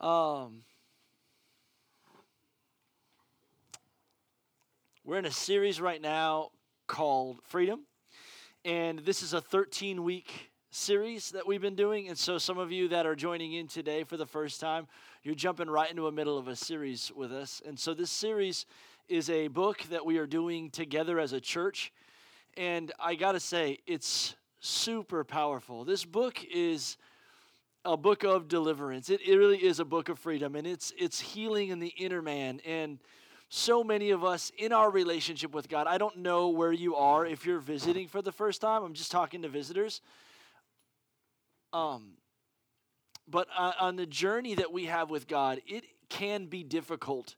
Um, we're in a series right now called Freedom, and this is a 13 week series that we've been doing. And so, some of you that are joining in today for the first time, you're jumping right into the middle of a series with us. And so, this series is a book that we are doing together as a church. And I got to say, it's super powerful. This book is a book of deliverance. It, it really is a book of freedom, and it's it's healing in the inner man. And so many of us in our relationship with God, I don't know where you are if you're visiting for the first time. I'm just talking to visitors. Um, but uh, on the journey that we have with God, it can be difficult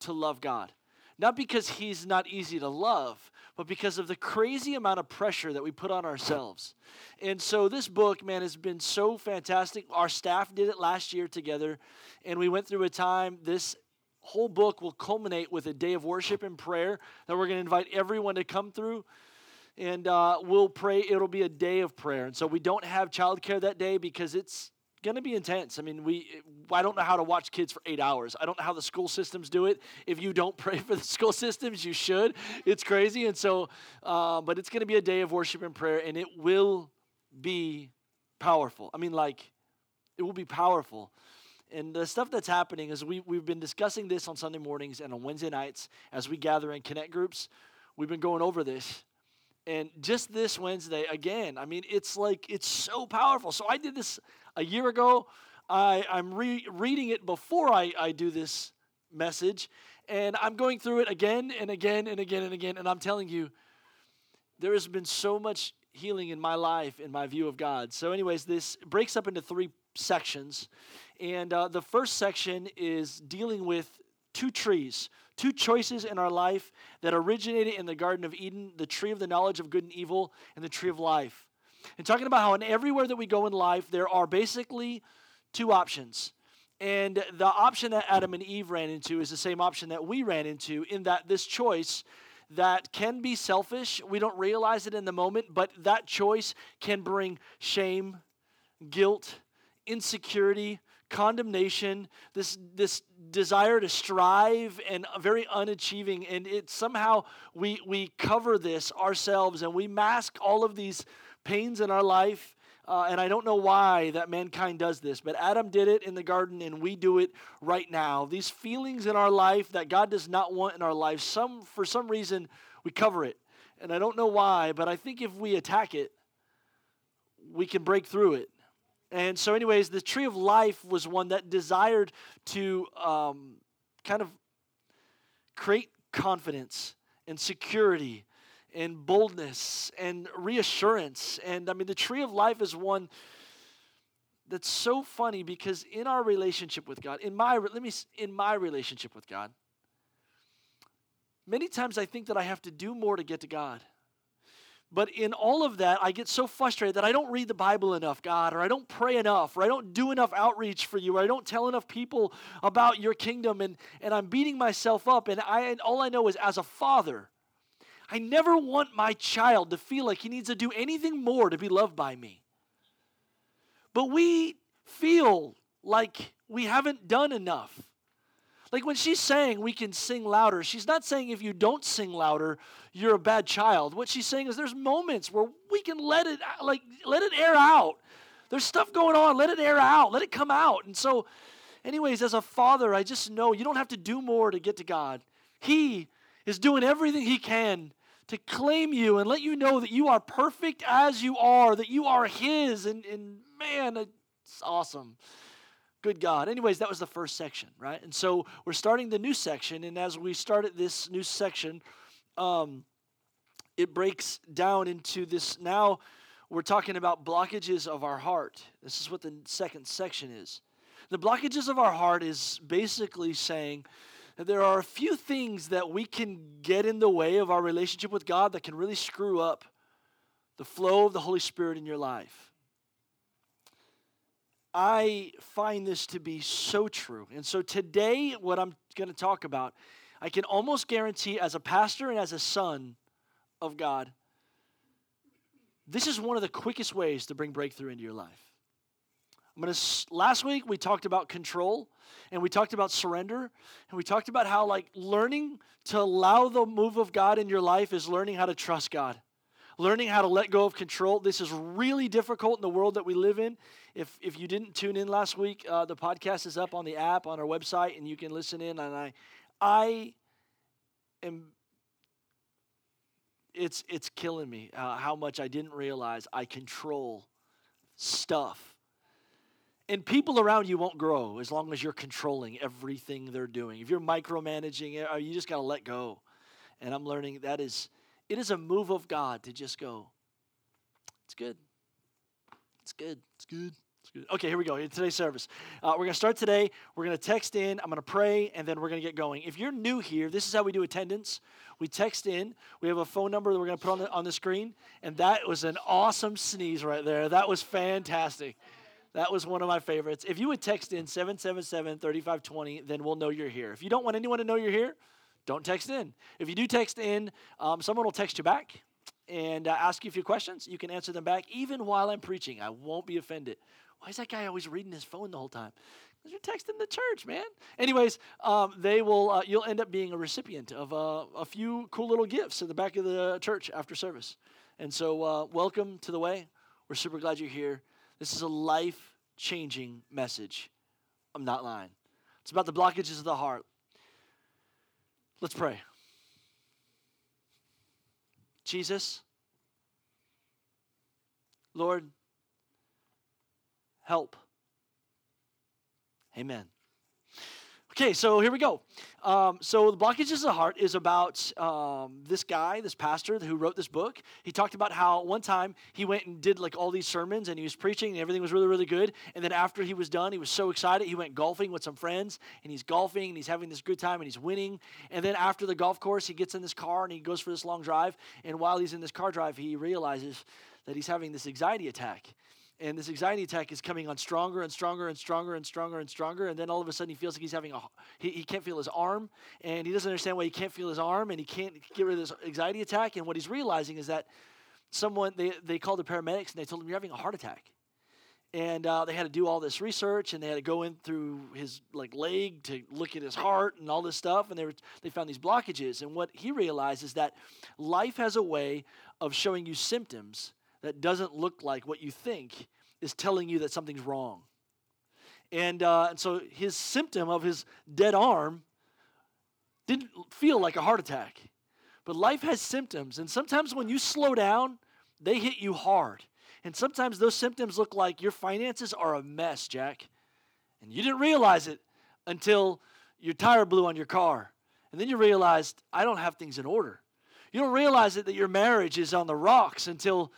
to love God. Not because He's not easy to love, but because of the crazy amount of pressure that we put on ourselves. And so this book, man, has been so fantastic. Our staff did it last year together, and we went through a time. This whole book will culminate with a day of worship and prayer that we're going to invite everyone to come through. And uh, we'll pray. It'll be a day of prayer. And so we don't have childcare that day because it's going to be intense. I mean, we I don't know how to watch kids for 8 hours. I don't know how the school systems do it. If you don't pray for the school systems, you should. It's crazy. And so uh, but it's going to be a day of worship and prayer and it will be powerful. I mean like it will be powerful. And the stuff that's happening is we, we've been discussing this on Sunday mornings and on Wednesday nights as we gather in connect groups. We've been going over this. And just this Wednesday, again, I mean, it's like, it's so powerful. So I did this a year ago. I, I'm re- reading it before I, I do this message, and I'm going through it again and again and again and again. And I'm telling you, there has been so much healing in my life, in my view of God. So, anyways, this breaks up into three sections. And uh, the first section is dealing with two trees, two choices in our life that originated in the Garden of Eden the tree of the knowledge of good and evil, and the tree of life and talking about how in everywhere that we go in life, there are basically two options. And the option that Adam and Eve ran into is the same option that we ran into, in that this choice that can be selfish, we don't realize it in the moment, but that choice can bring shame, guilt, insecurity, condemnation, this this desire to strive and very unachieving and it somehow we we cover this ourselves and we mask all of these pains in our life. Uh, and I don't know why that mankind does this, but Adam did it in the garden and we do it right now. These feelings in our life that God does not want in our life, some for some reason we cover it. And I don't know why, but I think if we attack it, we can break through it. And so, anyways, the tree of life was one that desired to um, kind of create confidence and security and boldness and reassurance. And I mean, the tree of life is one that's so funny because in our relationship with God, in my let me in my relationship with God, many times I think that I have to do more to get to God. But in all of that, I get so frustrated that I don't read the Bible enough, God, or I don't pray enough, or I don't do enough outreach for you, or I don't tell enough people about your kingdom, and, and I'm beating myself up. And I and all I know is as a father, I never want my child to feel like he needs to do anything more to be loved by me. But we feel like we haven't done enough. Like when she's saying we can sing louder, she's not saying if you don't sing louder, you're a bad child. What she's saying is there's moments where we can let it uh, like let it air out. There's stuff going on, let it air out, let it come out. And so anyways, as a father, I just know you don't have to do more to get to God. He is doing everything he can to claim you and let you know that you are perfect as you are, that you are His. And, and man, it's awesome. Good God. Anyways, that was the first section, right? And so we're starting the new section. And as we started this new section, um, it breaks down into this now we're talking about blockages of our heart. This is what the second section is. The blockages of our heart is basically saying, there are a few things that we can get in the way of our relationship with God that can really screw up the flow of the Holy Spirit in your life. I find this to be so true. And so today, what I'm going to talk about, I can almost guarantee as a pastor and as a son of God, this is one of the quickest ways to bring breakthrough into your life. I'm going to last week we talked about control and we talked about surrender and we talked about how like learning to allow the move of God in your life is learning how to trust God. Learning how to let go of control. This is really difficult in the world that we live in. If if you didn't tune in last week, uh, the podcast is up on the app on our website and you can listen in and I I am it's it's killing me uh, how much I didn't realize I control stuff and people around you won't grow as long as you're controlling everything they're doing. If you're micromanaging it, uh, you just got to let go. And I'm learning that is it is a move of God to just go. It's good. It's good. It's good. It's good. Okay, here we go. Today's service, uh, we're going to start today. We're going to text in. I'm going to pray, and then we're going to get going. If you're new here, this is how we do attendance. We text in. We have a phone number that we're going to put on the, on the screen, and that was an awesome sneeze right there. That was fantastic. That was one of my favorites. If you would text in 777 3520, then we'll know you're here. If you don't want anyone to know you're here, don't text in. If you do text in, um, someone will text you back and uh, ask you a few questions. You can answer them back even while I'm preaching. I won't be offended. Why is that guy always reading his phone the whole time? Because you're texting the church, man. Anyways, um, they will. Uh, you'll end up being a recipient of uh, a few cool little gifts in the back of the church after service. And so, uh, welcome to the way. We're super glad you're here. This is a life changing message. I'm not lying. It's about the blockages of the heart. Let's pray. Jesus, Lord, help. Amen. Okay, so here we go. Um, so the blockages of the heart is about um, this guy, this pastor who wrote this book. He talked about how one time he went and did like all these sermons and he was preaching and everything was really really good. And then after he was done, he was so excited. He went golfing with some friends and he's golfing and he's having this good time and he's winning. And then after the golf course, he gets in this car and he goes for this long drive. And while he's in this car drive, he realizes that he's having this anxiety attack and this anxiety attack is coming on stronger and stronger and stronger and stronger and stronger and then all of a sudden he feels like he's having a he, he can't feel his arm and he doesn't understand why he can't feel his arm and he can't get rid of this anxiety attack and what he's realizing is that someone they, they called the paramedics and they told him you're having a heart attack. And uh, they had to do all this research and they had to go in through his like leg to look at his heart and all this stuff and they were, they found these blockages and what he realized is that life has a way of showing you symptoms that doesn't look like what you think is telling you that something's wrong. And, uh, and so his symptom of his dead arm didn't feel like a heart attack. But life has symptoms, and sometimes when you slow down, they hit you hard. And sometimes those symptoms look like your finances are a mess, Jack. And you didn't realize it until your tire blew on your car. And then you realized, I don't have things in order. You don't realize it that your marriage is on the rocks until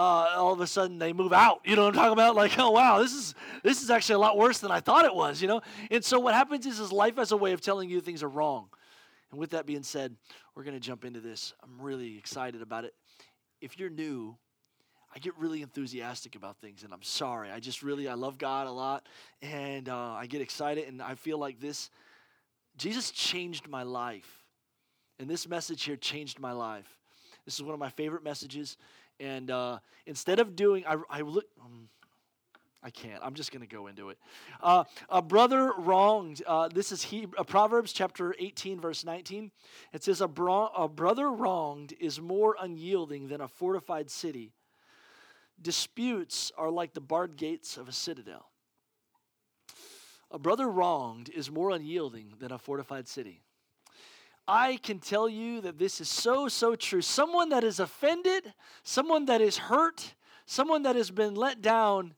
uh, all of a sudden they move out. You know what I'm talking about? Like, oh wow, this is this is actually a lot worse than I thought it was. You know. And so what happens is, is life has a way of telling you things are wrong. And with that being said, we're going to jump into this. I'm really excited about it. If you're new, I get really enthusiastic about things, and I'm sorry. I just really I love God a lot, and uh, I get excited, and I feel like this. Jesus changed my life, and this message here changed my life. This is one of my favorite messages. And uh, instead of doing, I, I look. Um, I can't. I'm just going to go into it. Uh, a brother wronged. Uh, this is he, uh, Proverbs chapter 18, verse 19. It says, a, bro- a brother wronged is more unyielding than a fortified city. Disputes are like the barred gates of a citadel. A brother wronged is more unyielding than a fortified city. I can tell you that this is so, so true. Someone that is offended, someone that is hurt, someone that has been let down,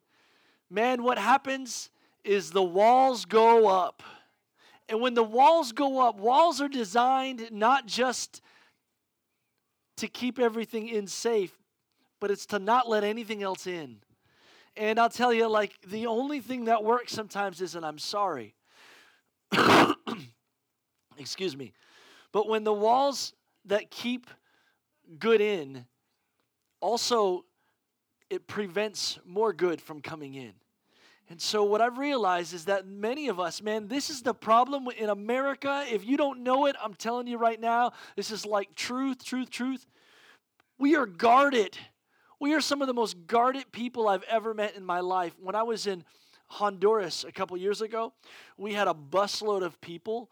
man, what happens is the walls go up. And when the walls go up, walls are designed not just to keep everything in safe, but it's to not let anything else in. And I'll tell you, like, the only thing that works sometimes is an I'm sorry. Excuse me. But when the walls that keep good in also it prevents more good from coming in. And so, what I've realized is that many of us, man, this is the problem in America. If you don't know it, I'm telling you right now, this is like truth, truth, truth. We are guarded. We are some of the most guarded people I've ever met in my life. When I was in Honduras a couple years ago. We had a busload of people,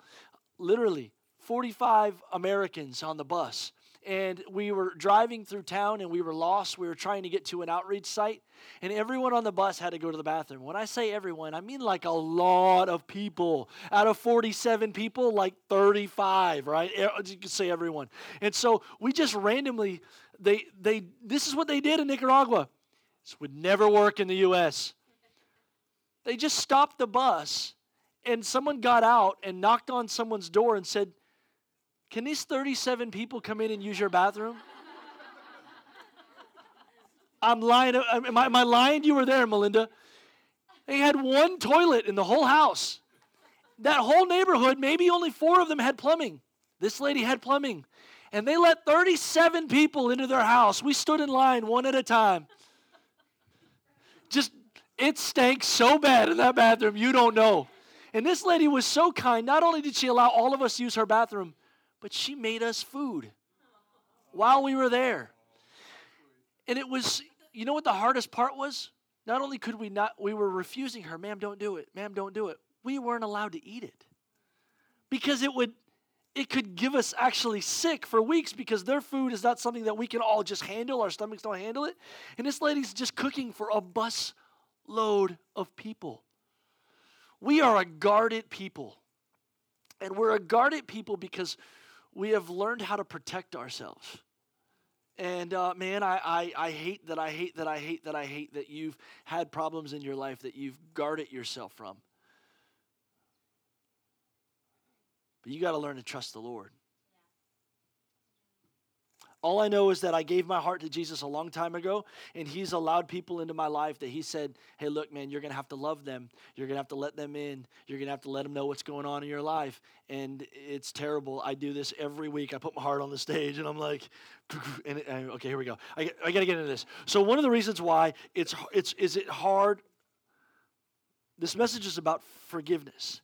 literally 45 Americans on the bus and we were driving through town and we were lost. We were trying to get to an outreach site, and everyone on the bus had to go to the bathroom. When I say everyone, I mean like a lot of people. Out of 47 people, like 35, right? Eh, you could say everyone. And so we just randomly, they, they, this is what they did in Nicaragua. This would never work in the U.S. They just stopped the bus, and someone got out and knocked on someone's door and said, can these 37 people come in and use your bathroom? I'm lying. Am I, am I lying? You were there, Melinda. They had one toilet in the whole house. That whole neighborhood, maybe only four of them had plumbing. This lady had plumbing. And they let 37 people into their house. We stood in line one at a time. Just, it stank so bad in that bathroom, you don't know. And this lady was so kind. Not only did she allow all of us to use her bathroom, but she made us food while we were there. And it was, you know what the hardest part was? Not only could we not, we were refusing her, ma'am, don't do it, ma'am, don't do it. We weren't allowed to eat it because it would, it could give us actually sick for weeks because their food is not something that we can all just handle. Our stomachs don't handle it. And this lady's just cooking for a bus load of people. We are a guarded people. And we're a guarded people because we have learned how to protect ourselves. And uh, man, I, I, I hate that I hate that I hate that I hate that you've had problems in your life that you've guarded yourself from. But you got to learn to trust the Lord. All I know is that I gave my heart to Jesus a long time ago, and He's allowed people into my life that He said, Hey, look, man, you're going to have to love them. You're going to have to let them in. You're going to have to let them know what's going on in your life. And it's terrible. I do this every week. I put my heart on the stage, and I'm like, and, okay, here we go. I, I got to get into this. So, one of the reasons why it's, it's, is it hard? This message is about forgiveness.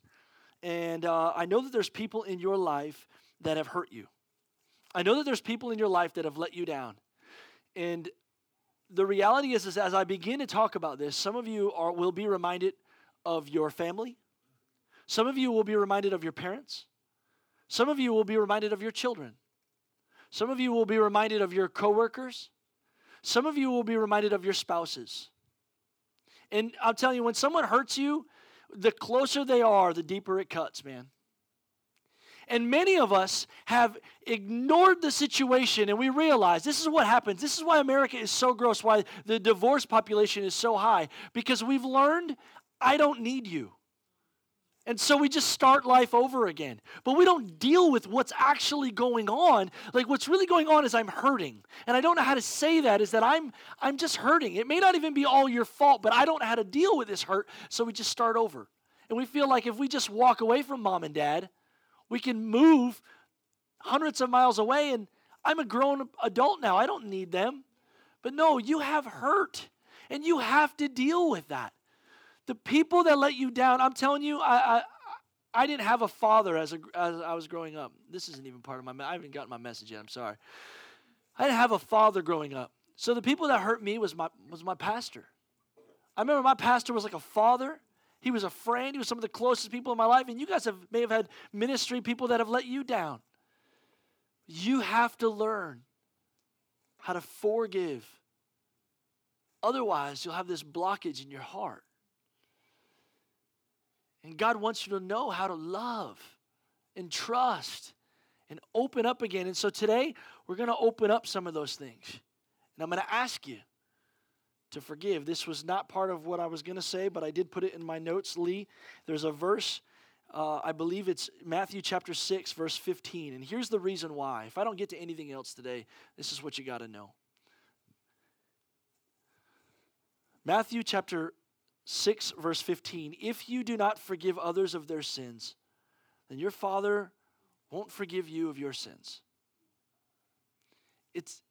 And uh, I know that there's people in your life that have hurt you. I know that there's people in your life that have let you down. And the reality is, is as I begin to talk about this, some of you are, will be reminded of your family. Some of you will be reminded of your parents. Some of you will be reminded of your children. Some of you will be reminded of your coworkers. Some of you will be reminded of your spouses. And I'm telling you, when someone hurts you, the closer they are, the deeper it cuts, man. And many of us have ignored the situation and we realize this is what happens. This is why America is so gross, why the divorce population is so high, because we've learned I don't need you. And so we just start life over again. But we don't deal with what's actually going on. Like what's really going on is I'm hurting. And I don't know how to say that is that I'm I'm just hurting. It may not even be all your fault, but I don't know how to deal with this hurt, so we just start over. And we feel like if we just walk away from mom and dad, we can move hundreds of miles away, and I'm a grown adult now. I don't need them. But no, you have hurt, and you have to deal with that. The people that let you down, I'm telling you, I, I, I didn't have a father as, a, as I was growing up. This isn't even part of my, I haven't gotten my message yet. I'm sorry. I didn't have a father growing up. So the people that hurt me was my, was my pastor. I remember my pastor was like a father he was a friend. He was some of the closest people in my life. And you guys have, may have had ministry people that have let you down. You have to learn how to forgive. Otherwise, you'll have this blockage in your heart. And God wants you to know how to love and trust and open up again. And so today, we're going to open up some of those things. And I'm going to ask you to forgive. This was not part of what I was going to say, but I did put it in my notes, Lee. There's a verse, uh, I believe it's Matthew chapter 6, verse 15. And here's the reason why. If I don't get to anything else today, this is what you got to know. Matthew chapter 6, verse 15. If you do not forgive others of their sins, then your Father won't forgive you of your sins. It's,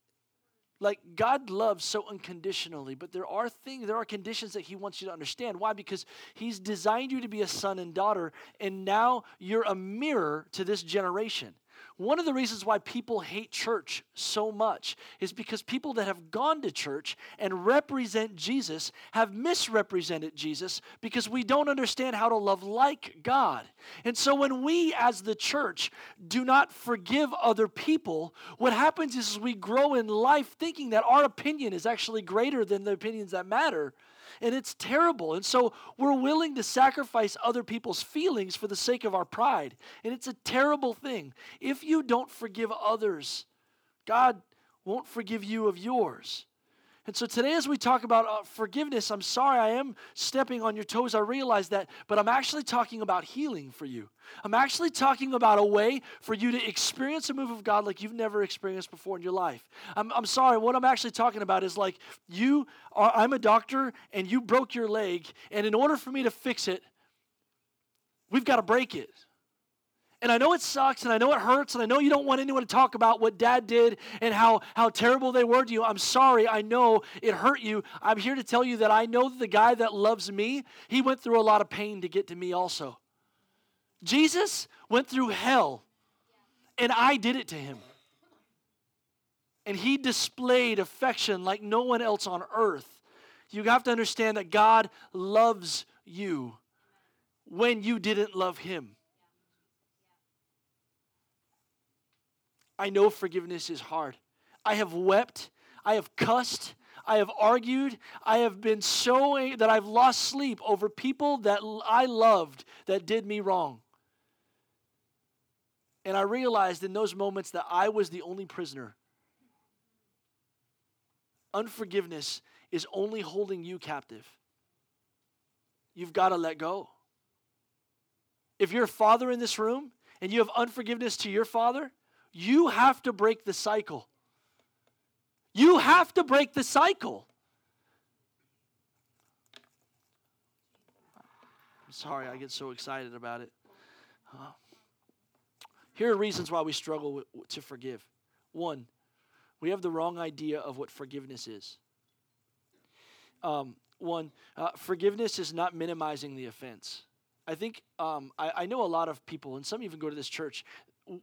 like God loves so unconditionally, but there are things, there are conditions that He wants you to understand. Why? Because He's designed you to be a son and daughter, and now you're a mirror to this generation. One of the reasons why people hate church so much is because people that have gone to church and represent Jesus have misrepresented Jesus because we don't understand how to love like God. And so when we as the church do not forgive other people, what happens is we grow in life thinking that our opinion is actually greater than the opinions that matter and it's terrible. And so we're willing to sacrifice other people's feelings for the sake of our pride. And it's a terrible thing. If you don't forgive others, God won't forgive you of yours. And so today, as we talk about uh, forgiveness, I'm sorry I am stepping on your toes. I realize that, but I'm actually talking about healing for you. I'm actually talking about a way for you to experience a move of God like you've never experienced before in your life. I'm, I'm sorry, what I'm actually talking about is like you are, I'm a doctor and you broke your leg, and in order for me to fix it, we've got to break it. And I know it sucks and I know it hurts and I know you don't want anyone to talk about what dad did and how, how terrible they were to you. I'm sorry. I know it hurt you. I'm here to tell you that I know that the guy that loves me, he went through a lot of pain to get to me also. Jesus went through hell and I did it to him. And he displayed affection like no one else on earth. You have to understand that God loves you when you didn't love him. I know forgiveness is hard. I have wept. I have cussed. I have argued. I have been so that I've lost sleep over people that I loved that did me wrong. And I realized in those moments that I was the only prisoner. Unforgiveness is only holding you captive. You've got to let go. If you're a father in this room and you have unforgiveness to your father, you have to break the cycle. You have to break the cycle. I'm sorry, I get so excited about it. Here are reasons why we struggle to forgive. One, we have the wrong idea of what forgiveness is. Um, one, uh, forgiveness is not minimizing the offense. I think um, I, I, know a lot of people, and some even go to this church,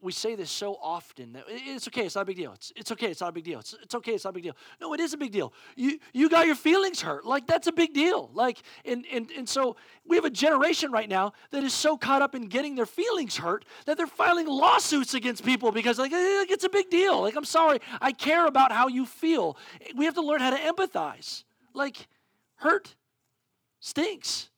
we say this so often that it's okay, it's not a big deal. It's, it's okay, it's not a big deal. It's, it's okay, it's not a big deal. No, it is a big deal. You you got your feelings hurt. Like that's a big deal. Like and and and so we have a generation right now that is so caught up in getting their feelings hurt that they're filing lawsuits against people because like eh, it's a big deal. Like I'm sorry, I care about how you feel. We have to learn how to empathize. Like hurt stinks.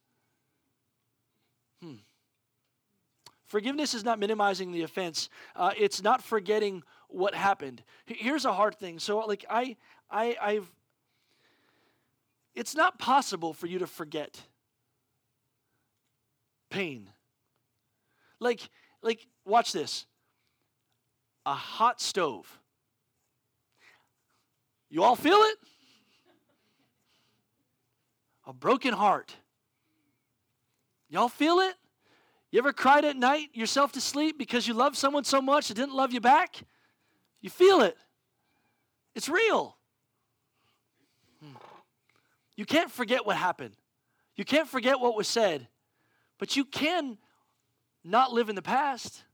Forgiveness is not minimizing the offense. Uh, it's not forgetting what happened. Here's a hard thing. So, like, I, I, I've. It's not possible for you to forget pain. Like, like, watch this. A hot stove. You all feel it? A broken heart. Y'all feel it? You ever cried at night yourself to sleep because you loved someone so much that didn't love you back? You feel it. It's real. Hmm. You can't forget what happened. You can't forget what was said. But you can not live in the past.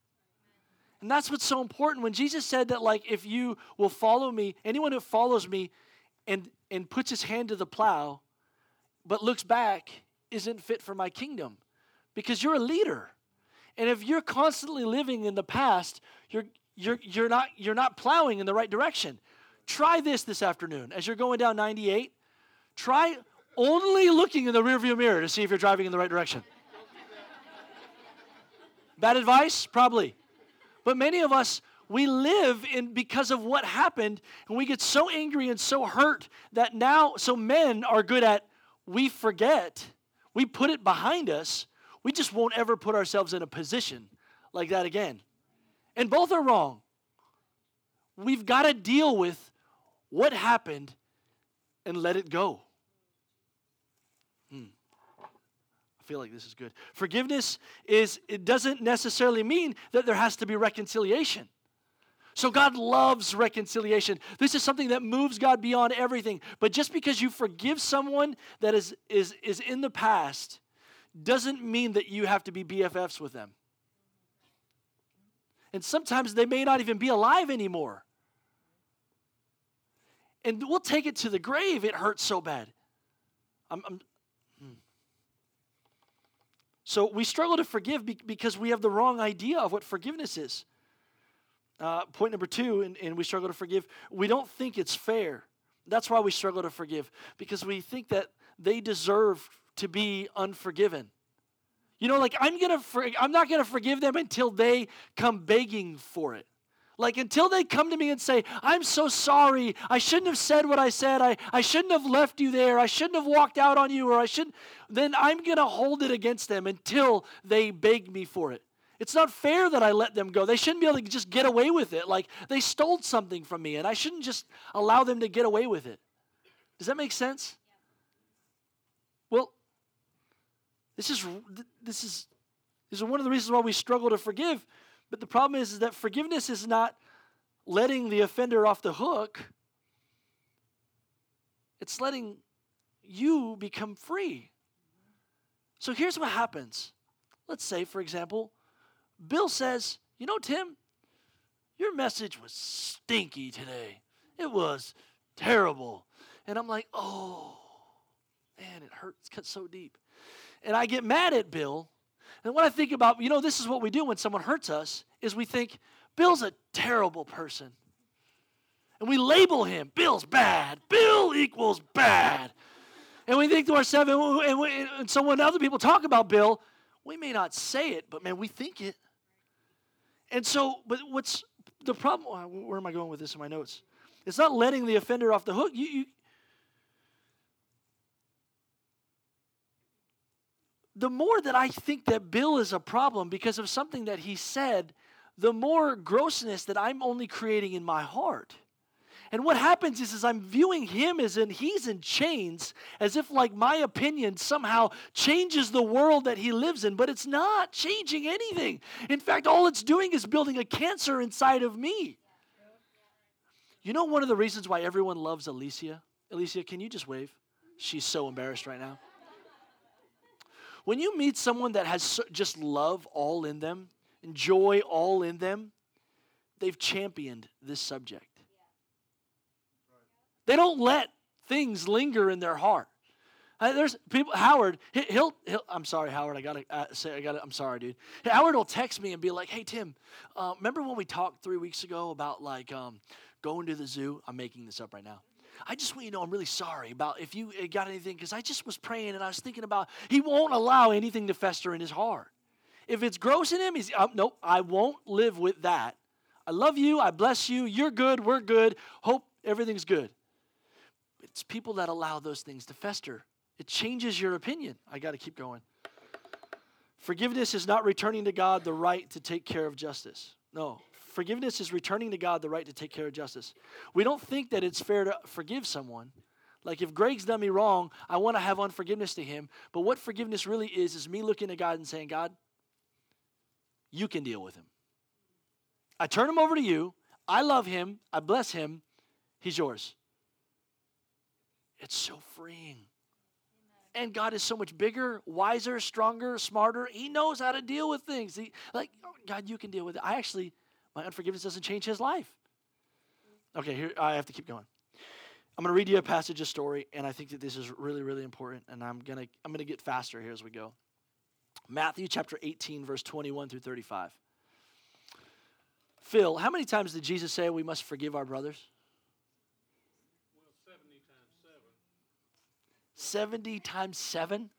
And that's what's so important. When Jesus said that, like, if you will follow me, anyone who follows me and, and puts his hand to the plow, but looks back, isn't fit for my kingdom because you're a leader. And if you're constantly living in the past, you're, you're, you're, not, you're not plowing in the right direction. Try this this afternoon as you're going down 98. Try only looking in the rearview mirror to see if you're driving in the right direction. Bad advice? Probably. But many of us, we live in because of what happened, and we get so angry and so hurt that now, so men are good at we forget, we put it behind us, we just won't ever put ourselves in a position like that again. And both are wrong. We've got to deal with what happened and let it go. Hmm. I feel like this is good. Forgiveness is it doesn't necessarily mean that there has to be reconciliation. So God loves reconciliation. This is something that moves God beyond everything. But just because you forgive someone that is is is in the past doesn't mean that you have to be BFFs with them. And sometimes they may not even be alive anymore. And we'll take it to the grave. It hurts so bad. I'm, I'm, hmm. So we struggle to forgive because we have the wrong idea of what forgiveness is. Uh, point number two, and, and we struggle to forgive, we don't think it's fair. That's why we struggle to forgive, because we think that they deserve to be unforgiven. You know, like I'm gonna, for, I'm not gonna forgive them until they come begging for it. Like until they come to me and say, I'm so sorry. I shouldn't have said what I said. I, I shouldn't have left you there. I shouldn't have walked out on you, or I shouldn't. Then I'm to hold it against them until they beg me for it. It's not fair that I let them go. They shouldn't be able to just get away with it. Like they stole something from me, and I shouldn't just allow them to get away with it. Does that make sense? Well, this is this is this is one of the reasons why we struggle to forgive. But the problem is, is that forgiveness is not letting the offender off the hook. It's letting you become free. So here's what happens. Let's say, for example, Bill says, You know, Tim, your message was stinky today. It was terrible. And I'm like, Oh, man, it hurts, cut so deep and I get mad at Bill. And when I think about, you know, this is what we do when someone hurts us, is we think, Bill's a terrible person. And we label him, Bill's bad. Bill equals bad. And we think to ourselves, and, we, and so when other people talk about Bill, we may not say it, but man, we think it. And so, but what's the problem? Where am I going with this in my notes? It's not letting the offender off the hook. You, you, the more that I think that Bill is a problem because of something that he said, the more grossness that I'm only creating in my heart. And what happens is, is I'm viewing him as in he's in chains, as if like my opinion somehow changes the world that he lives in, but it's not changing anything. In fact, all it's doing is building a cancer inside of me. You know one of the reasons why everyone loves Alicia? Alicia, can you just wave? She's so embarrassed right now. When you meet someone that has just love all in them, and joy all in them, they've championed this subject. They don't let things linger in their heart. Uh, there's people. Howard, he'll, he'll. I'm sorry, Howard. I gotta uh, say. I gotta. I'm sorry, dude. Howard will text me and be like, "Hey, Tim, uh, remember when we talked three weeks ago about like um, going to the zoo? I'm making this up right now. I just want you to know I'm really sorry about if you uh, got anything, because I just was praying and I was thinking about He won't allow anything to fester in His heart. If it's gross in Him, He's, uh, nope, I won't live with that. I love you. I bless you. You're good. We're good. Hope everything's good. It's people that allow those things to fester. It changes your opinion. I got to keep going. Forgiveness is not returning to God the right to take care of justice. No, Forgiveness is returning to God the right to take care of justice. We don't think that it's fair to forgive someone. Like if Greg's done me wrong, I want to have unforgiveness to him. But what forgiveness really is, is me looking at God and saying, God, you can deal with him. I turn him over to you. I love him. I bless him. He's yours. It's so freeing. And God is so much bigger, wiser, stronger, smarter. He knows how to deal with things. He, like, oh, God, you can deal with it. I actually my unforgiveness doesn't change his life. Okay, here I have to keep going. I'm going to read you a passage of story, and I think that this is really, really important. And I'm going to I'm going to get faster here as we go. Matthew chapter 18, verse 21 through 35. Phil, how many times did Jesus say we must forgive our brothers? Well, 70 70 times times 7.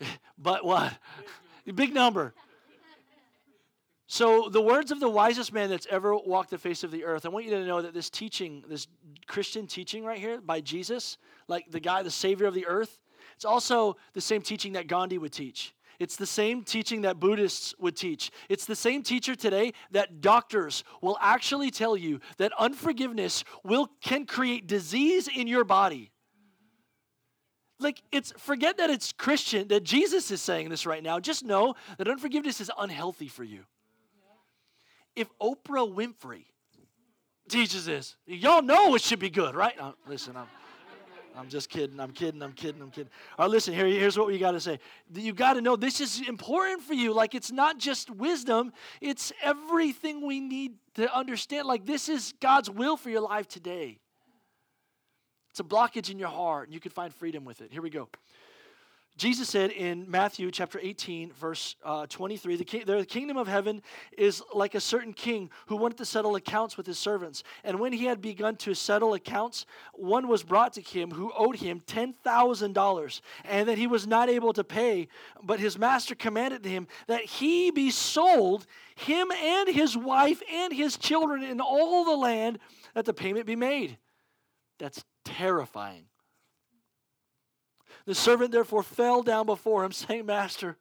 7? but what? Big number. So, the words of the wisest man that's ever walked the face of the earth, I want you to know that this teaching, this Christian teaching right here by Jesus, like the guy, the savior of the earth, it's also the same teaching that Gandhi would teach. It's the same teaching that Buddhists would teach. It's the same teacher today that doctors will actually tell you that unforgiveness will can create disease in your body. Like it's forget that it's Christian that Jesus is saying this right now. Just know that unforgiveness is unhealthy for you if Oprah Winfrey teaches this, y'all know it should be good, right? Uh, listen, I'm, I'm just kidding. I'm kidding. I'm kidding. I'm kidding. All right, listen, here, here's what we got to say. You got to know this is important for you. Like, it's not just wisdom, it's everything we need to understand. Like, this is God's will for your life today. It's a blockage in your heart, and you can find freedom with it. Here we go. Jesus said in Matthew chapter 18, verse uh, 23, the, king, the kingdom of heaven is like a certain king who wanted to settle accounts with his servants. And when he had begun to settle accounts, one was brought to him who owed him $10,000 and that he was not able to pay. But his master commanded him that he be sold, him and his wife and his children in all the land, that the payment be made. That's terrifying. The servant therefore fell down before him, saying, Master,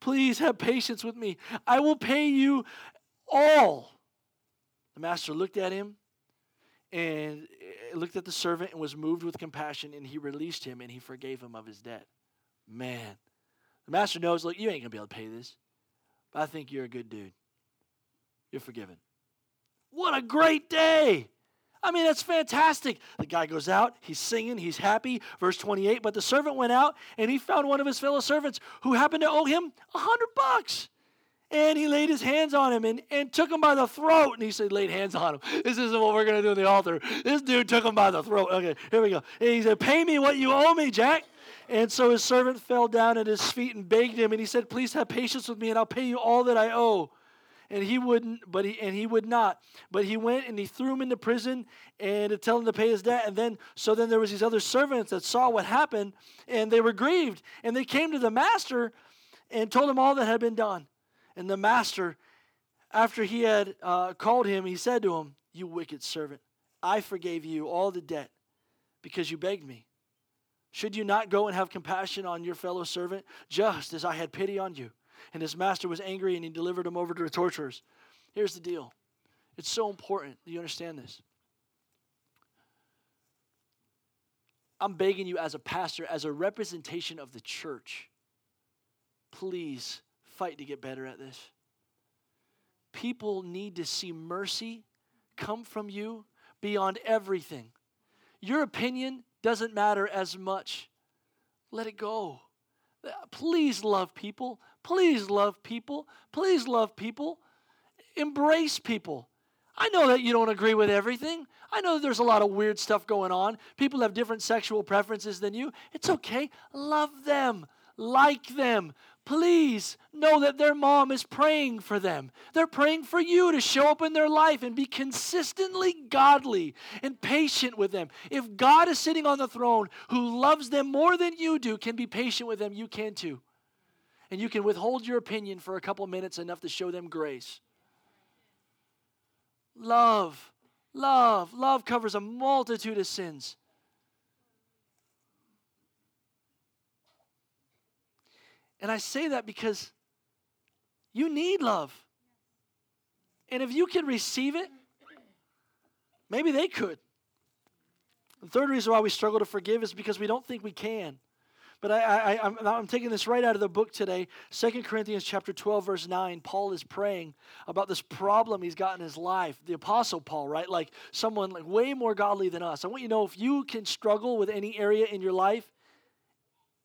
please have patience with me. I will pay you all. The master looked at him and eh, looked at the servant and was moved with compassion, and he released him and he forgave him of his debt. Man, the master knows, look, you ain't going to be able to pay this, but I think you're a good dude. You're forgiven. What a great day! I mean, that's fantastic. The guy goes out, he's singing, he's happy. Verse 28 But the servant went out and he found one of his fellow servants who happened to owe him a hundred bucks. And he laid his hands on him and, and took him by the throat. And he said, laid hands on him. This isn't what we're going to do in the altar. This dude took him by the throat. Okay, here we go. And he said, Pay me what you owe me, Jack. And so his servant fell down at his feet and begged him. And he said, Please have patience with me, and I'll pay you all that I owe and he wouldn't, but he and he would not. But he went and he threw him into prison and to tell him to pay his debt. And then so then there was these other servants that saw what happened and they were grieved and they came to the master and told him all that had been done. And the master, after he had uh, called him, he said to him, "You wicked servant, I forgave you all the debt because you begged me." Should you not go and have compassion on your fellow servant, just as I had pity on you? And his master was angry and he delivered him over to the torturers. Here's the deal it's so important that you understand this. I'm begging you as a pastor, as a representation of the church, please fight to get better at this. People need to see mercy come from you beyond everything. Your opinion doesn't matter as much. Let it go. Please love people. Please love people. Please love people. Embrace people. I know that you don't agree with everything. I know there's a lot of weird stuff going on. People have different sexual preferences than you. It's okay. Love them. Like them. Please know that their mom is praying for them. They're praying for you to show up in their life and be consistently godly and patient with them. If God is sitting on the throne who loves them more than you do, can be patient with them, you can too. And you can withhold your opinion for a couple minutes enough to show them grace. Love, love, love covers a multitude of sins. And I say that because you need love. And if you can receive it, maybe they could. The third reason why we struggle to forgive is because we don't think we can. But I, I, I'm, I'm taking this right out of the book today. Second Corinthians chapter 12, verse 9. Paul is praying about this problem he's got in his life. The Apostle Paul, right? Like someone like way more godly than us. I want you to know if you can struggle with any area in your life,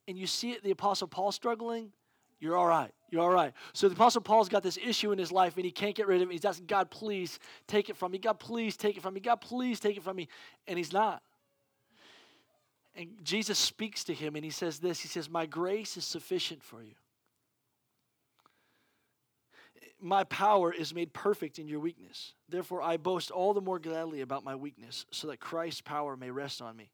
and you see it, the Apostle Paul struggling, you're all right. You're all right. So the Apostle Paul's got this issue in his life and he can't get rid of it. He's asking God, please take it from me. God, please take it from me. God, please take it from me. And he's not. And Jesus speaks to him and he says this He says, My grace is sufficient for you. My power is made perfect in your weakness. Therefore, I boast all the more gladly about my weakness, so that Christ's power may rest on me.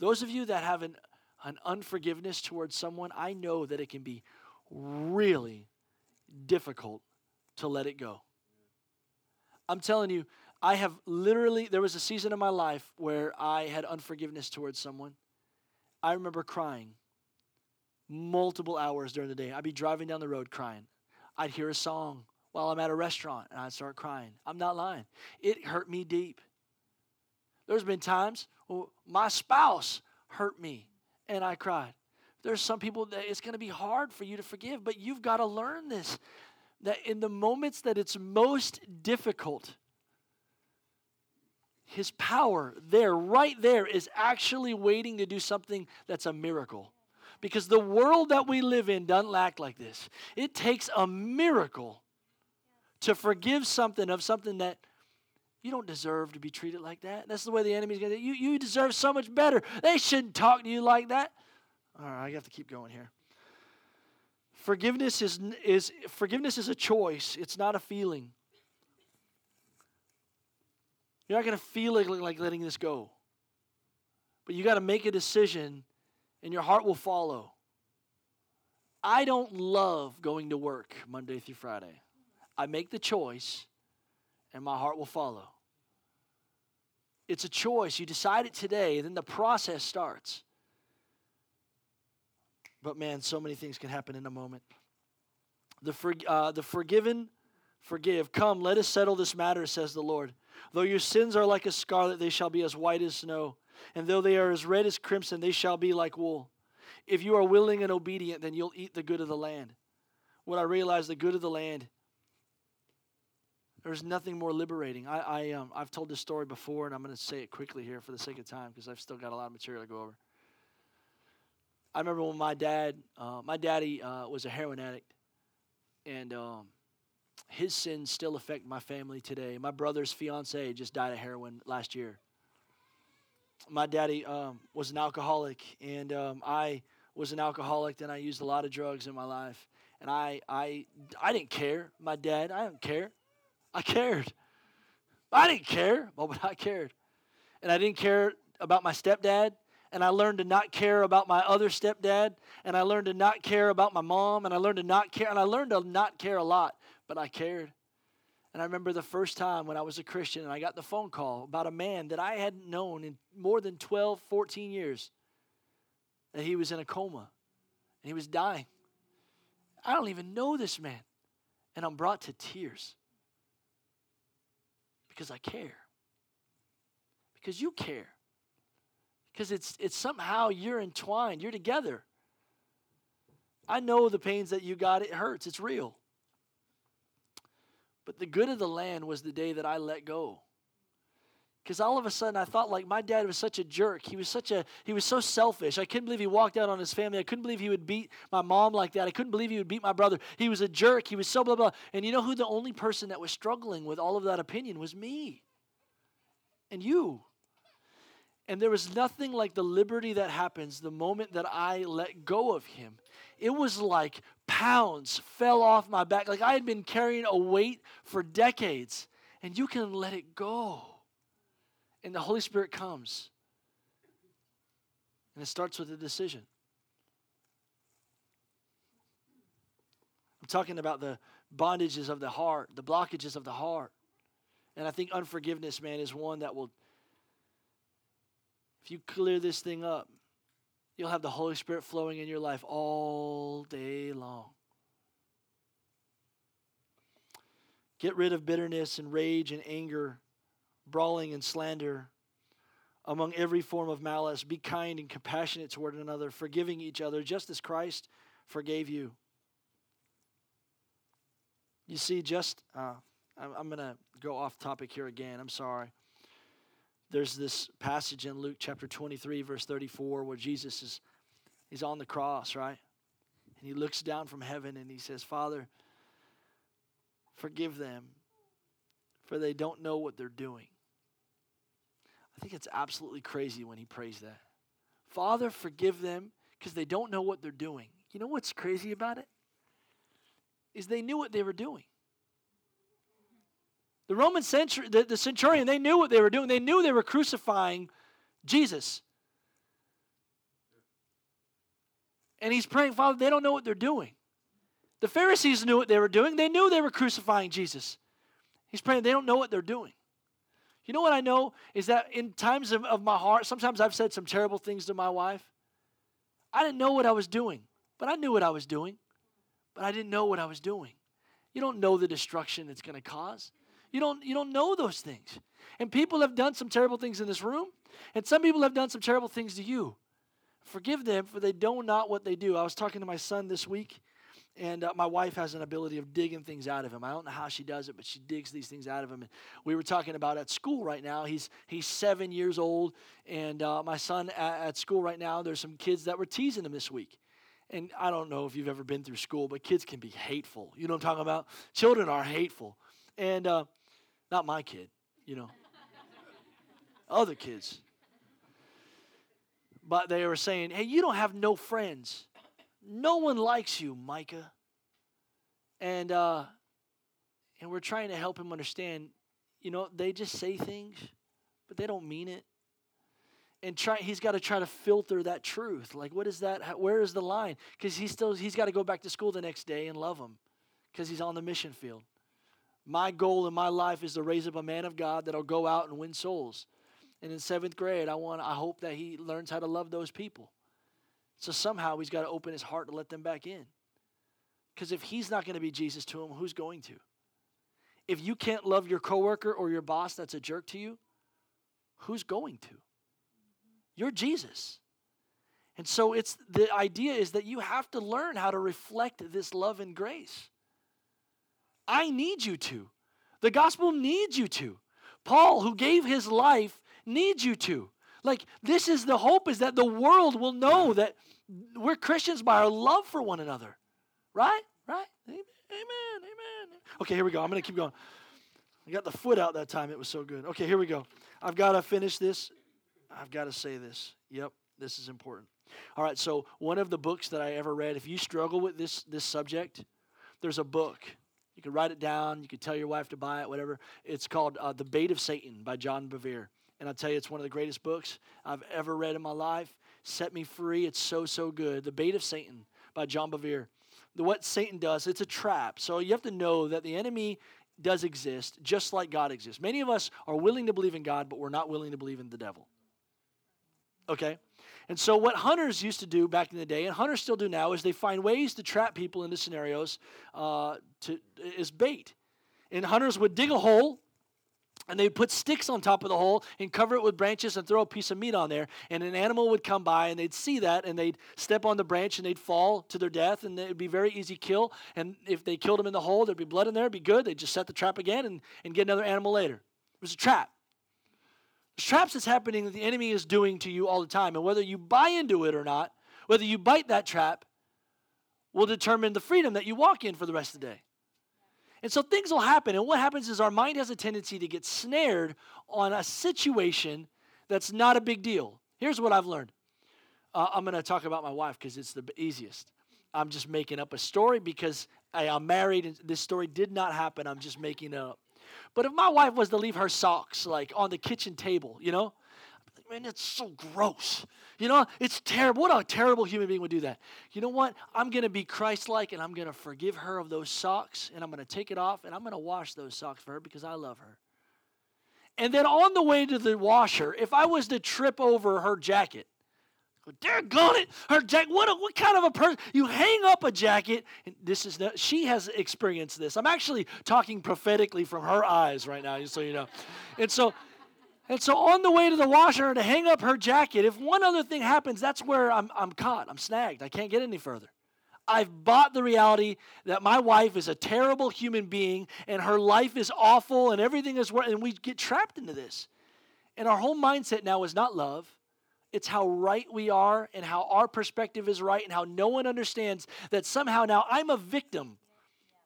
Those of you that have an an unforgiveness towards someone, I know that it can be really difficult to let it go. I'm telling you, I have literally, there was a season in my life where I had unforgiveness towards someone. I remember crying multiple hours during the day. I'd be driving down the road crying. I'd hear a song while I'm at a restaurant and I'd start crying. I'm not lying. It hurt me deep. There's been times well, my spouse hurt me and I cried. There's some people that it's going to be hard for you to forgive, but you've got to learn this that in the moments that it's most difficult, his power there, right there, is actually waiting to do something that's a miracle. Because the world that we live in doesn't act like this. It takes a miracle to forgive something of something that you don't deserve to be treated like that. That's the way the enemy's going to you you deserve so much better. They shouldn't talk to you like that. All right, I have to keep going here. Forgiveness is is forgiveness is a choice. It's not a feeling. You're not going to feel like, like letting this go. But you got to make a decision and your heart will follow. I don't love going to work Monday through Friday. I make the choice and my heart will follow. It's a choice. You decide it today, then the process starts. But man, so many things can happen in a moment. The, for, uh, the forgiven forgive. Come, let us settle this matter, says the Lord. Though your sins are like a scarlet, they shall be as white as snow. And though they are as red as crimson, they shall be like wool. If you are willing and obedient, then you'll eat the good of the land. When I realized the good of the land, there's nothing more liberating. I, I, um, I've told this story before, and I'm going to say it quickly here for the sake of time because I've still got a lot of material to go over. I remember when my dad, uh, my daddy uh, was a heroin addict, and um, his sins still affect my family today. My brother's fiance just died of heroin last year. My daddy um, was an alcoholic, and um, I was an alcoholic. And I used a lot of drugs in my life, and I, I, I didn't care. My dad, I didn't care. I cared. I didn't care, but I cared, and I didn't care about my stepdad. And I learned to not care about my other stepdad, and I learned to not care about my mom, and I learned to not care, and I learned to not care a lot but I cared. And I remember the first time when I was a Christian and I got the phone call about a man that I hadn't known in more than 12, 14 years, that he was in a coma and he was dying. I don't even know this man. And I'm brought to tears because I care. Because you care. Because it's, it's somehow you're entwined, you're together. I know the pains that you got, it hurts, it's real. But the good of the land was the day that I let go. Because all of a sudden I thought like my dad was such a jerk. He was such a he was so selfish. I couldn't believe he walked out on his family. I couldn't believe he would beat my mom like that. I couldn't believe he would beat my brother. He was a jerk. He was so blah blah. And you know who the only person that was struggling with all of that opinion was me. And you. And there was nothing like the liberty that happens the moment that I let go of him. It was like pounds fell off my back. Like I had been carrying a weight for decades. And you can let it go. And the Holy Spirit comes. And it starts with a decision. I'm talking about the bondages of the heart, the blockages of the heart. And I think unforgiveness, man, is one that will, if you clear this thing up, You'll have the Holy Spirit flowing in your life all day long. Get rid of bitterness and rage and anger, brawling and slander. Among every form of malice, be kind and compassionate toward another, forgiving each other, just as Christ forgave you. You see, just, uh, I'm going to go off topic here again. I'm sorry there's this passage in Luke chapter 23, verse 34, where Jesus is he's on the cross, right? And he looks down from heaven and he says, Father, forgive them, for they don't know what they're doing. I think it's absolutely crazy when he prays that. Father, forgive them because they don't know what they're doing. You know what's crazy about it? Is they knew what they were doing. The Roman centur- the, the centurion, they knew what they were doing. They knew they were crucifying Jesus. And he's praying, Father, they don't know what they're doing. The Pharisees knew what they were doing. They knew they were crucifying Jesus. He's praying, they don't know what they're doing. You know what I know is that in times of, of my heart, sometimes I've said some terrible things to my wife. I didn't know what I was doing, but I knew what I was doing. But I didn't know what I was doing. You don't know the destruction it's going to cause. You don't, you don't know those things. And people have done some terrible things in this room, and some people have done some terrible things to you. Forgive them, for they know not what they do. I was talking to my son this week, And uh, my wife has an ability of digging things out of him. I don't know how she does it, but she digs these things out of him. And we were talking about at school right now. He's he's seven years old, and uh, my son at, at school right now. There's some kids that were teasing him this week. And I don't know if you've ever been through school, but kids can be hateful. You know what I'm talking about? Children are hateful, and uh, not my kid. You know, other kids. But they were saying, "Hey, you don't have no friends." No one likes you, Micah. And uh, and we're trying to help him understand, you know, they just say things, but they don't mean it. And try he's got to try to filter that truth. Like what is that? Where is the line? Because he's still he's got to go back to school the next day and love them because he's on the mission field. My goal in my life is to raise up a man of God that'll go out and win souls. And in seventh grade, I want I hope that he learns how to love those people. So somehow he's got to open his heart to let them back in. Because if he's not going to be Jesus to him, who's going to? If you can't love your coworker or your boss that's a jerk to you, who's going to? You're Jesus. And so it's the idea is that you have to learn how to reflect this love and grace. I need you to. The gospel needs you to. Paul, who gave his life, needs you to. Like this is the hope is that the world will know that we're Christians by our love for one another. Right? Right? Amen. Amen. Amen. Okay, here we go. I'm going to keep going. I got the foot out that time. It was so good. Okay, here we go. I've got to finish this. I've got to say this. Yep, this is important. All right, so one of the books that I ever read, if you struggle with this this subject, there's a book. You can write it down. You can tell your wife to buy it, whatever. It's called uh, The Bait of Satan by John Bevere. And I'll tell you, it's one of the greatest books I've ever read in my life. Set me free. It's so, so good. The Bait of Satan by John Bevere. The, what Satan does, it's a trap. So you have to know that the enemy does exist just like God exists. Many of us are willing to believe in God, but we're not willing to believe in the devil. Okay? And so, what hunters used to do back in the day, and hunters still do now, is they find ways to trap people into scenarios uh, to, is bait. And hunters would dig a hole and they'd put sticks on top of the hole and cover it with branches and throw a piece of meat on there. And an animal would come by and they'd see that and they'd step on the branch and they'd fall to their death and it'd be very easy kill. And if they killed them in the hole, there'd be blood in there, it'd be good. They'd just set the trap again and, and get another animal later. It was a trap. Traps that's happening that the enemy is doing to you all the time. And whether you buy into it or not, whether you bite that trap, will determine the freedom that you walk in for the rest of the day. And so things will happen. And what happens is our mind has a tendency to get snared on a situation that's not a big deal. Here's what I've learned uh, I'm going to talk about my wife because it's the easiest. I'm just making up a story because I, am married and this story did not happen. I'm just making it up. But if my wife was to leave her socks like on the kitchen table, you know, man, it's so gross. You know, it's terrible. What a terrible human being would do that. You know what? I'm going to be Christ like and I'm going to forgive her of those socks and I'm going to take it off and I'm going to wash those socks for her because I love her. And then on the way to the washer, if I was to trip over her jacket, Daggone it, her jacket. What, a, what kind of a person? You hang up a jacket, and this is not, she has experienced this. I'm actually talking prophetically from her eyes right now, just so you know. And so and so on the way to the washer to hang up her jacket, if one other thing happens, that's where I'm, I'm caught. I'm snagged. I can't get any further. I've bought the reality that my wife is a terrible human being and her life is awful and everything is and we get trapped into this. And our whole mindset now is not love. It's how right we are and how our perspective is right and how no one understands that somehow now I'm a victim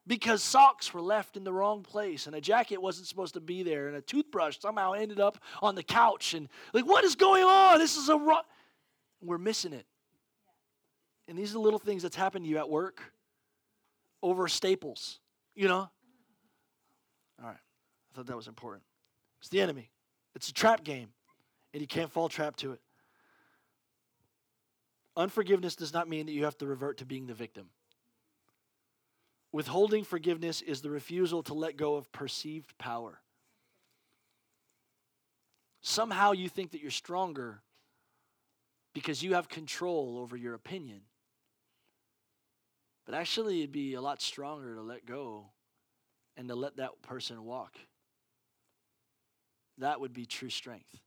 because socks were left in the wrong place and a jacket wasn't supposed to be there and a toothbrush somehow ended up on the couch and like what is going on? This is a ro-. we're missing it. And these are the little things that's happened to you at work over staples you know? All right. I thought that was important. It's the enemy. It's a trap game and you can't fall trap to it unforgiveness does not mean that you have to revert to being the victim Withholding forgiveness is the refusal to let go of perceived power. Somehow you think that you're stronger because you have control over your opinion. But actually, it'd be a lot stronger to let go and to let that person walk. That would be true strength.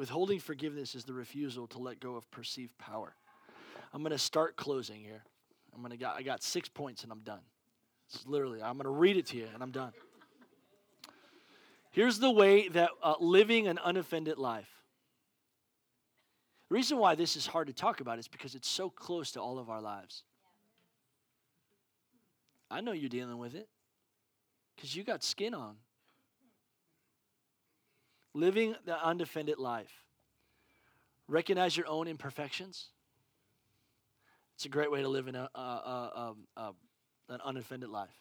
Withholding forgiveness is the refusal to let go of perceived power. I'm going to start closing here. I'm gonna got I got six points and I'm done. It's literally, I'm gonna read it to you and I'm done. Here's the way that uh, living an unoffended life. The reason why this is hard to talk about is because it's so close to all of our lives. I know you're dealing with it because you got skin on. Living the undefended life. Recognize your own imperfections. It's a great way to live in a, a, a, a an unoffended life.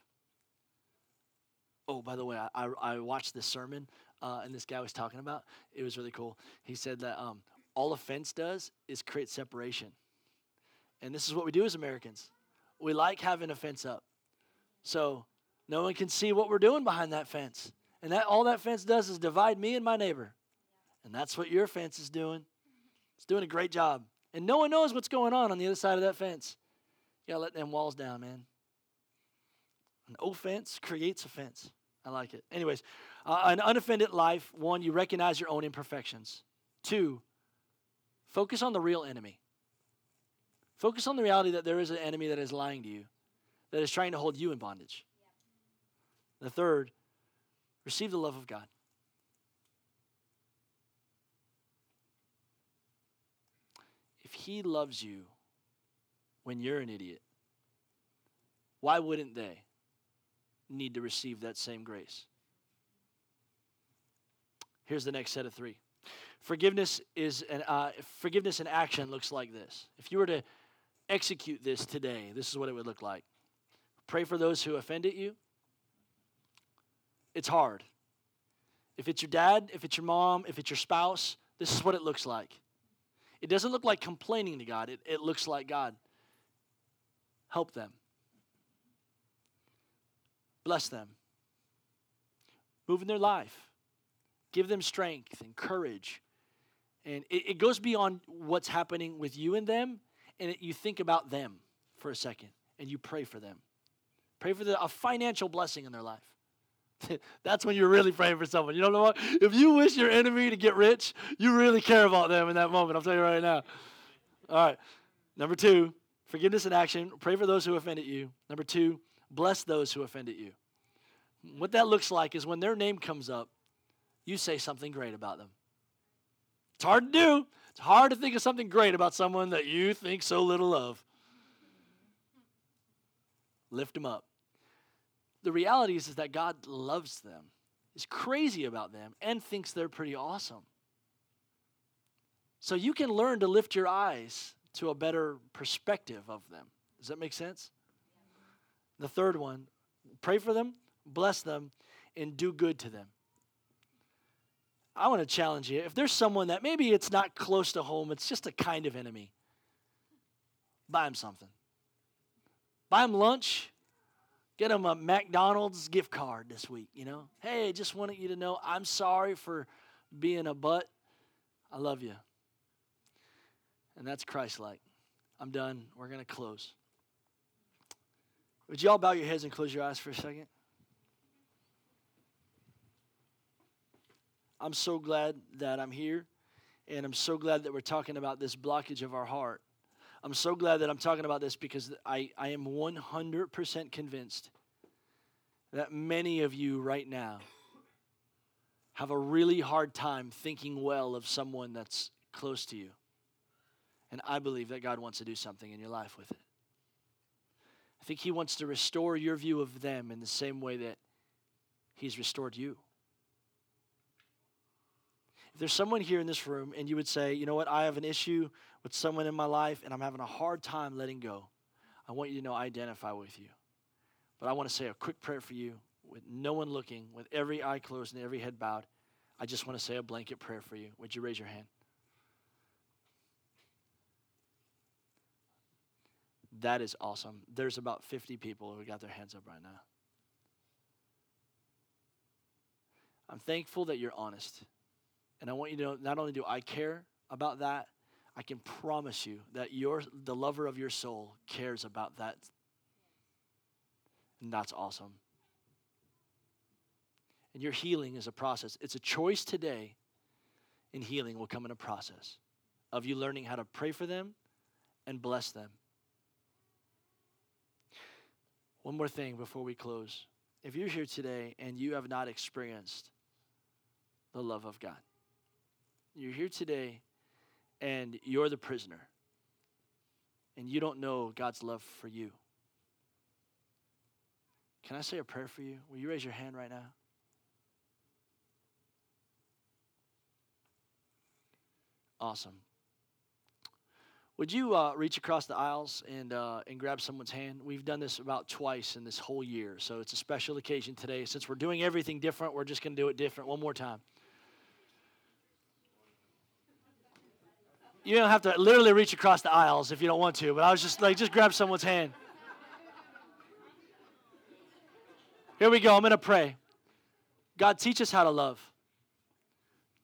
Oh, by the way, I, I watched this sermon uh, and this guy was talking about. It was really cool. He said that um, all offense does is create separation. And this is what we do as Americans. We like having a fence up. So no one can see what we're doing behind that fence. And that all that fence does is divide me and my neighbor. And that's what your fence is doing. It's doing a great job. And no one knows what's going on on the other side of that fence. You gotta let them walls down, man. An offense creates offense. I like it. Anyways, uh, an unoffended life, one, you recognize your own imperfections. Two, focus on the real enemy. Focus on the reality that there is an enemy that is lying to you, that is trying to hold you in bondage. The third, receive the love of God. If He loves you when you're an idiot, why wouldn't they? need to receive that same grace. Here's the next set of three. Forgiveness is an uh, forgiveness in action looks like this. If you were to execute this today, this is what it would look like. Pray for those who offended you. It's hard. If it's your dad, if it's your mom, if it's your spouse, this is what it looks like. It doesn't look like complaining to God, it, it looks like God. Help them. Bless them. Move in their life. Give them strength and courage. And it, it goes beyond what's happening with you and them, and it, you think about them for a second and you pray for them. Pray for the, a financial blessing in their life. That's when you're really praying for someone. You don't know what? If you wish your enemy to get rich, you really care about them in that moment. I'm telling you right now. All right. Number two, forgiveness in action. Pray for those who offended you. Number two, bless those who offended you. What that looks like is when their name comes up, you say something great about them. It's hard to do. It's hard to think of something great about someone that you think so little of. Lift them up. The reality is, is that God loves them, is crazy about them, and thinks they're pretty awesome. So you can learn to lift your eyes to a better perspective of them. Does that make sense? The third one, pray for them, bless them, and do good to them. I want to challenge you. If there's someone that maybe it's not close to home, it's just a kind of enemy, buy them something. Buy them lunch. Get them a McDonald's gift card this week, you know? Hey, just wanted you to know I'm sorry for being a butt. I love you. And that's Christ like. I'm done. We're going to close. Would you all bow your heads and close your eyes for a second? I'm so glad that I'm here, and I'm so glad that we're talking about this blockage of our heart. I'm so glad that I'm talking about this because I, I am 100% convinced that many of you right now have a really hard time thinking well of someone that's close to you. And I believe that God wants to do something in your life with it. I think He wants to restore your view of them in the same way that He's restored you. If there's someone here in this room and you would say, you know what, I have an issue with someone in my life and I'm having a hard time letting go, I want you to know I identify with you. But I want to say a quick prayer for you with no one looking, with every eye closed and every head bowed. I just want to say a blanket prayer for you. Would you raise your hand? That is awesome. There's about 50 people who got their hands up right now. I'm thankful that you're honest. And I want you to know not only do I care about that, I can promise you that your the lover of your soul cares about that. And that's awesome. And your healing is a process. It's a choice today, and healing will come in a process of you learning how to pray for them and bless them One more thing before we close. If you're here today and you have not experienced the love of God, you're here today and you're the prisoner and you don't know God's love for you. Can I say a prayer for you? Will you raise your hand right now? Awesome. Would you uh, reach across the aisles and, uh, and grab someone's hand? We've done this about twice in this whole year, so it's a special occasion today. Since we're doing everything different, we're just going to do it different one more time. You don't have to literally reach across the aisles if you don't want to, but I was just like, just grab someone's hand. Here we go. I'm going to pray. God, teach us how to love.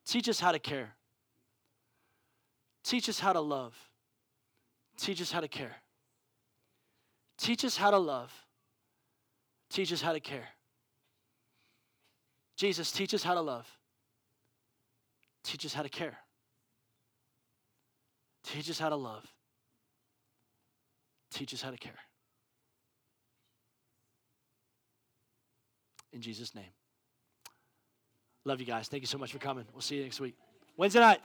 Teach us how to care. Teach us how to love. Teach us how to care. Teach us how to love. Teach us how to care. Jesus, teach us how to love. Teach us how to care. Teach us how to love. Teach us how to care. In Jesus' name. Love you guys. Thank you so much for coming. We'll see you next week. Wednesday night.